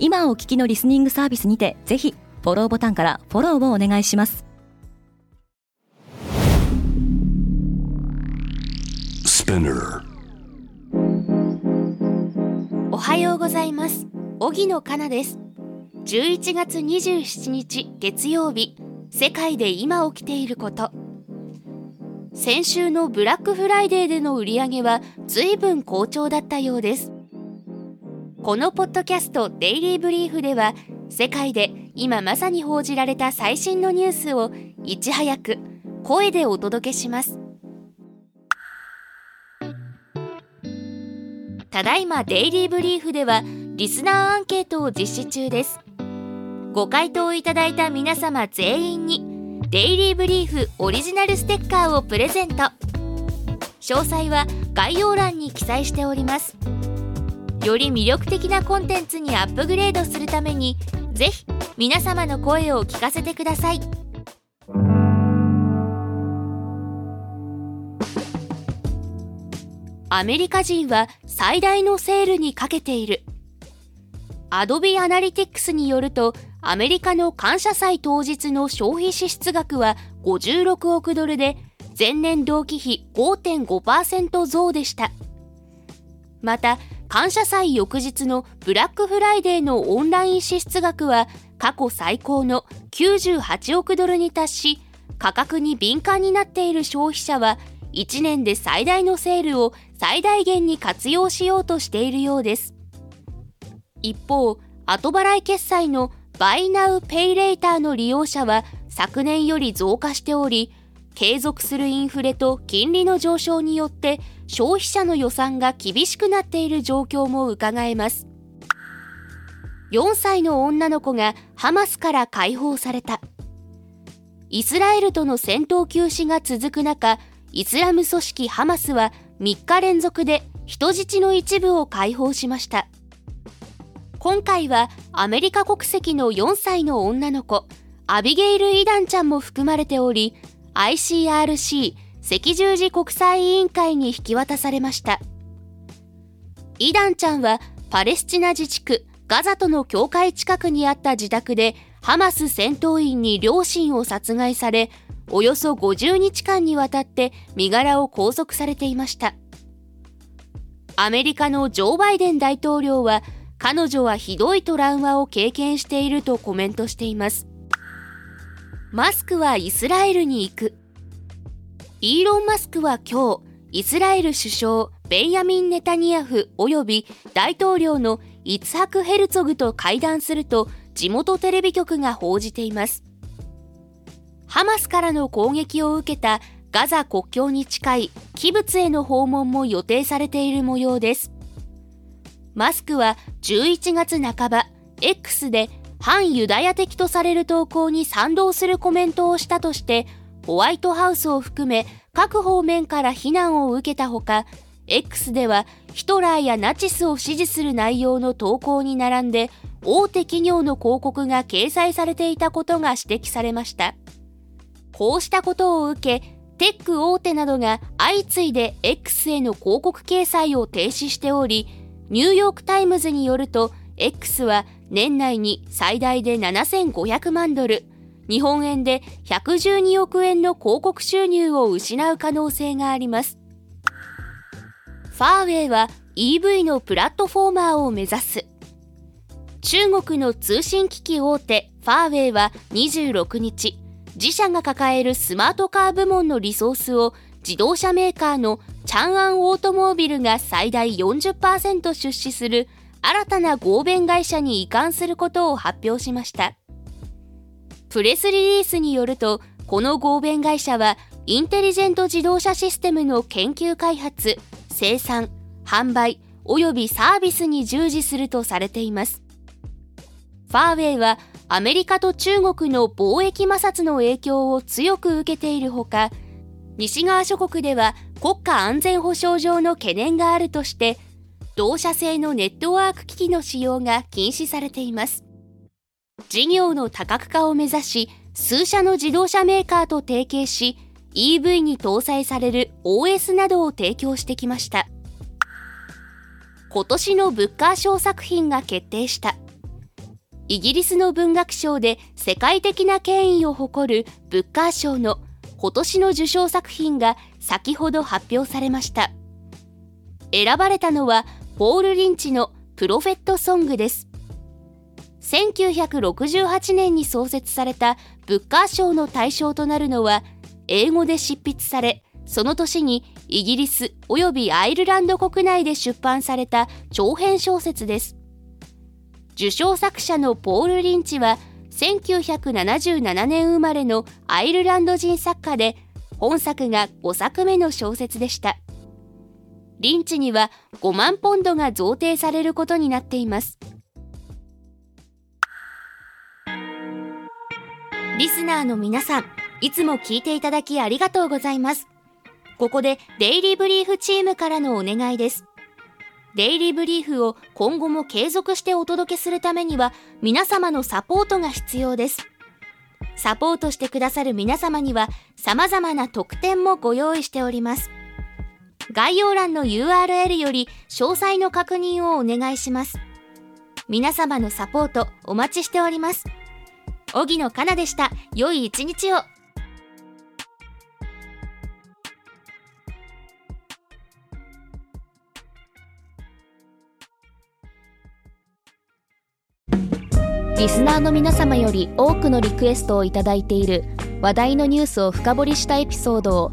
今お聞きのリスニングサービスにてぜひフォローボタンからフォローをお願いします。おはようございます。荻野かなです。11月27日月曜日。世界で今起きていること。先週のブラックフライデーでの売り上げは随分好調だったようですこのポッドキャストデイリーブリーフでは世界で今まさに報じられた最新のニュースをいち早く声でお届けします。ただいまデイリーブリーフではリスナーアンケートを実施中です。ご回答いただいた皆様全員にデイリーブリーフオリジナルステッカーをプレゼント。詳細は概要欄に記載しております。より魅力的なコンテンツにアップグレードするためにぜひ皆様の声を聞かせてください。アメリカ人は最大のセールにかけている。アドビアナリティクスによるとアメリカの感謝祭当日の消費支出額は56億ドルで前年同期比5.5%増でした。また感謝祭翌日のブラックフライデーのオンライン支出額は過去最高の98億ドルに達し価格に敏感になっている消費者は1年で最大のセールを最大限に活用しようとしているようです。一方後払い決済のバイナウペイレーターの利用者は昨年より増加しており継続するインフレと金利の上昇によって消費者の予算が厳しくなっている状況も伺えます。4歳の女の子がハマスから解放された。イスラエルとの戦闘休止が続く中イスラム組織ハマスは3日連続で人質の一部を解放しました。今回はアメリカ国籍の4歳の女の子アビゲイル・イダンちゃんも含まれており ICRC 赤十字国際委員会に引き渡されました。イダンちゃんはパレスチナ自治区ガザとの境界近くにあった自宅でハマス戦闘員に両親を殺害されおよそ50日間にわたって身柄を拘束されていました。アメリカのジョー・バイデン大統領は彼女はひどいトラウマを経験しているとコメントしています。マスクはイスラエルに行く。イーロン・マスクは今日、イスラエル首相ベンヤミン・ネタニヤフ及び大統領のイツハク・ヘルツォグと会談すると地元テレビ局が報じています。ハマスからの攻撃を受けたガザ国境に近いキブツへの訪問も予定されている模様です。マスクは11月半ば、X で反ユダヤ的とされる投稿に賛同するコメントをしたとしてホワイトハウスを含め各方面から非難を受けたほか X ではヒトラーやナチスを支持する内容の投稿に並んで大手企業の広告が掲載されていたことが指摘されました。こうしたことを受けテック大手などが相次いで X への広告掲載を停止しておりニューヨーク・タイムズによると X は年内に最大で7500万ドル、日本円で112億円の広告収入を失う可能性があります。ファーウェイは EV のプラットフォーマーを目指す。中国の通信機器大手ファーウェイは26日、自社が抱えるスマートカー部門のリソースを自動車メーカーのチャンアンオートモービルが最大40%出資する新たな合弁会社に移管することを発表しました。プレスリリースによるとこの合弁会社はインテリジェント自動車システムの研究開発生産販売およびサービスに従事するとされています。ファーウェイはアメリカと中国の貿易摩擦の影響を強く受けているほか、西側諸国では国家安全保障上の懸念があるとして、同社製のネットワーク機器の使用が禁止されています。事業の多角化を目指し、数社の自動車メーカーと提携し、EV に搭載される OS などを提供してきました。今年のブッカー賞作品が決定した。イギリスの文学賞で世界的な権威を誇るブッカー賞の今年の受賞作品が先ほど発表されました選ばれたのはポール・リンチのプロフェット・ソングです。1968年に創設されたブッカー賞の対象となるのは英語で執筆されその年にイギリスおよびアイルランド国内で出版された長編小説です。受賞作者のポール・リンチは1977年生まれのアイルランド人作家で本作が5作目の小説でした。リンチには5万ポンドが贈呈されることになっていますリスナーの皆さんいつも聞いていただきありがとうございますここでデイリーブリーフチームからのお願いですデイリーブリーフを今後も継続してお届けするためには皆様のサポートが必要です。サポートしてくださる皆様には様々な特典もご用意しております。概要欄の URL より詳細の確認をお願いします。皆様のサポートお待ちしております。荻野かなでした。良い一日を。リスナーの皆様より多くのリクエストをいただいている話題のニュースを深掘りしたエピソードを